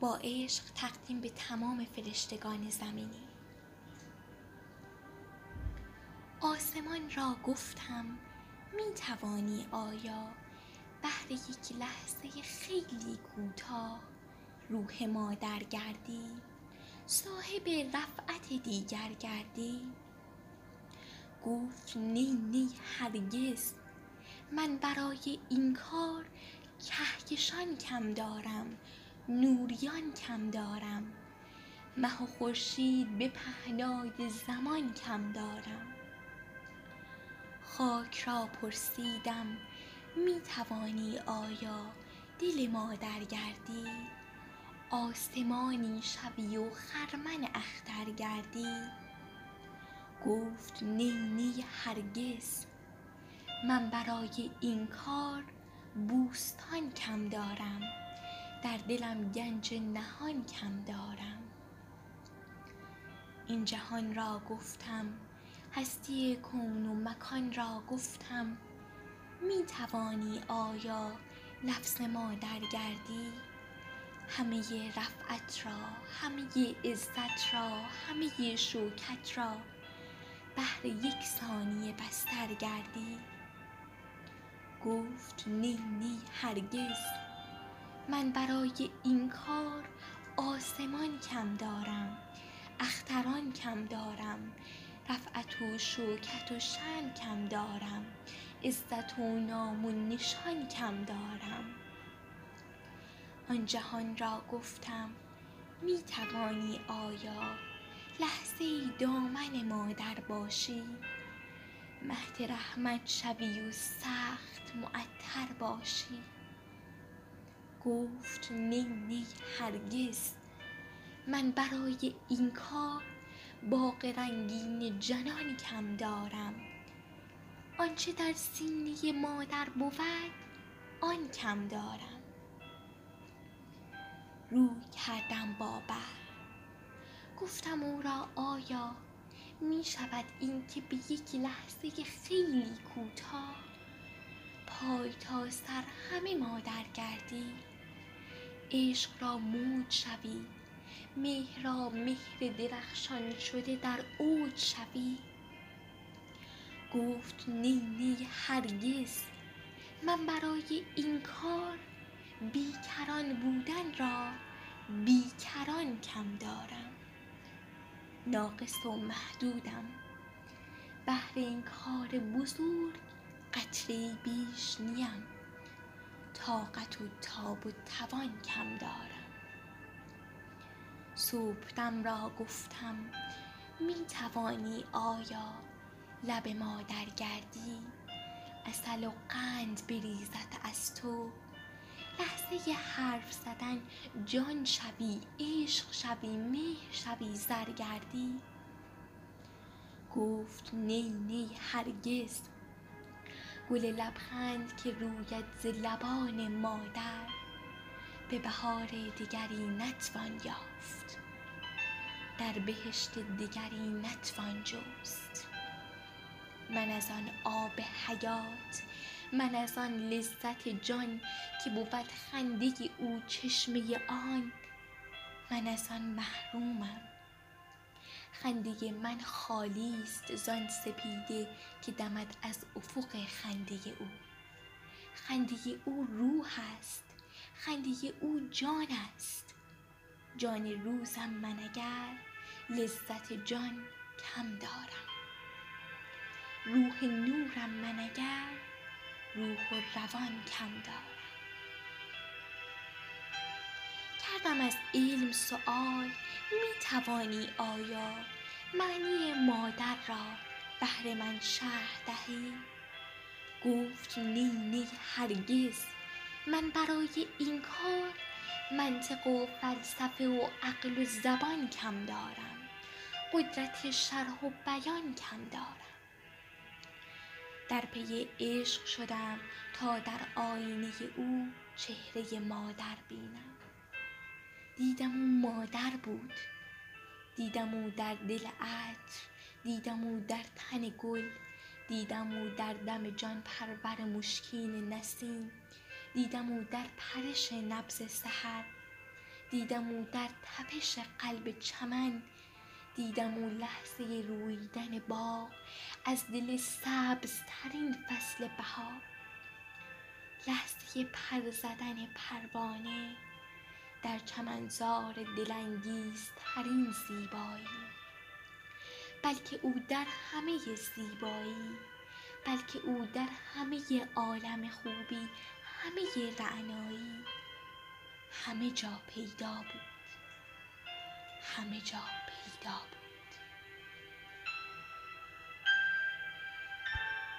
با عشق تقدیم به تمام فرشتگان زمینی. آسمان را گفتم می توانی آیا بهر یک لحظه خیلی کوتاه روح مادر گردی صاحب رفعت دیگر گردی؟ گفت نی نی هرگز. من برای این کار کهکشان کم دارم نوریان کم دارم. مه و خورشید به پهنای زمان کم دارم. خاک را پرسیدم می توانی آیا دل مادر گردی؟ آسمانی شوی و خرمن اختر گردی؟ گفت نی نی هرگز. من برای این کار بوستان کم دارم. در دلم گنج نهان کم دارم. این جهان را گفتم هستی کون و مکان را گفتم. می توانی آیا لفظ مادر گردی؟ همه رفعت را همه عزت را همه شوکت را بهر یک ثانیه بستر گردی. گفت نی نی هرگز من برای این کار آسمان کم دارم اختران کم دارم رفعت و شوکت و شأن کم دارم عزت و نام و نشان کم دارم. آن جهان را گفتم می توانی آیا لحظه دامن مادر باشی؟ مهد رحمت شوی و سخت معطر باشی. گفت نی نی هرگز. من برای این کار باغ رنگین جنان کم دارم. آنچه در سینه مادر بود آن کم دارم. روی کردم با گفتم او را آیا می شود این که به یک لحظه خیلی کوتاه پای تا سر همه مادر گردی؟ عشق را موج شوی. مهر را مهر درخشان شده در اوج شوی. گفت نی نی هرگز من برای این کار بیکران بودن را بیکران کم دارم. ناقص و محدودم. بهر این کار بزرگ قطره بیش نیم. طاقت و تاب و توان کم دارم. صبحدم را گفتم می توانی آیا لب مادر گردی؟ عسل و قند بریزد از تو. لحظه حرف زدن جان شوی عشق شوی مهر شوی زر گردی گفت نی نی هرگز. گل لبخند که روید ز لبان مادر به بهار دگری نتوان یافت در بهشت دگری نتوان جست من از آن آب حیات من از آن لذت جان که بود خنده او چشمه آن من از آن محرومم خنده من خالی است زان سپیده که دمد از افق خنده او. خنده او روح است خنده او جان است. جان روزم من اگر لذت جان کم دارم. روح نورم من اگر روح و روان کم دارم. کردم از علم سؤال می توانی آیا معنی مادر را بهر من شرح دهی؟ گفت نی نی هرگز من برای این کار منطق و فلسفه و عقل و زبان کم دارم قدرت شرح و بیان کم دارم. در پی عشق شدم تا در آیینه او چهره مادر بینم. دیدم او مادر بود. دیدم او در دل عطر دیدم او در تن گل دیدم او در دم جان پرور مشکین نسیم دیدم او در پرش نبض سحر دیدم او در تپش قلب چمن دیدم او لحظه رویدن باغ از دل سبزترین فصل بهار. لحظه پر زدن پروانه در چمنزار دلانگیزترین زیبایی بلکه او در همه زیبایی بلکه او در همه عالم خوبی همه رعنایی همه جا پیدا بود همه جا پیدا بود.